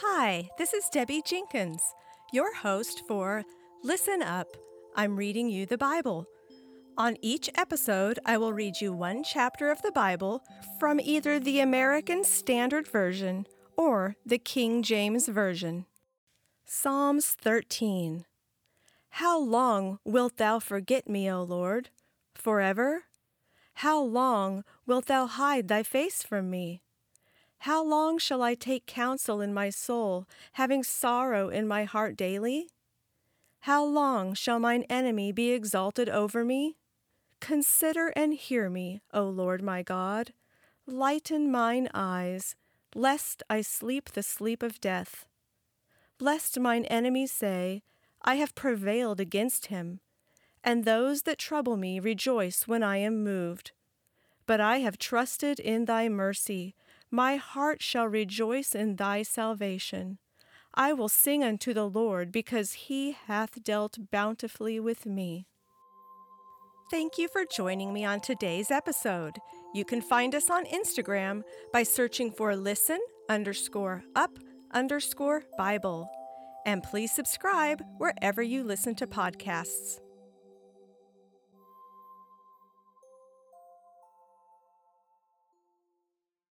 Hi, this is Debbie Jenkins, your host for Listen Up. I'm reading you the Bible. On each episode, I will read you one chapter of the Bible from either the American Standard Version or the King James Version. Psalms 13 How long wilt thou forget me, O Lord? Forever? How long wilt thou hide thy face from me? How long shall I take counsel in my soul, having sorrow in my heart daily? How long shall mine enemy be exalted over me? Consider and hear me, O Lord my God. Lighten mine eyes, lest I sleep the sleep of death. Lest mine enemies say, I have prevailed against him, and those that trouble me rejoice when I am moved. But I have trusted in thy mercy. My heart shall rejoice in thy salvation. I will sing unto the Lord because he hath dealt bountifully with me. Thank you for joining me on today's episode. You can find us on Instagram by searching for listen underscore up underscore Bible. And please subscribe wherever you listen to podcasts.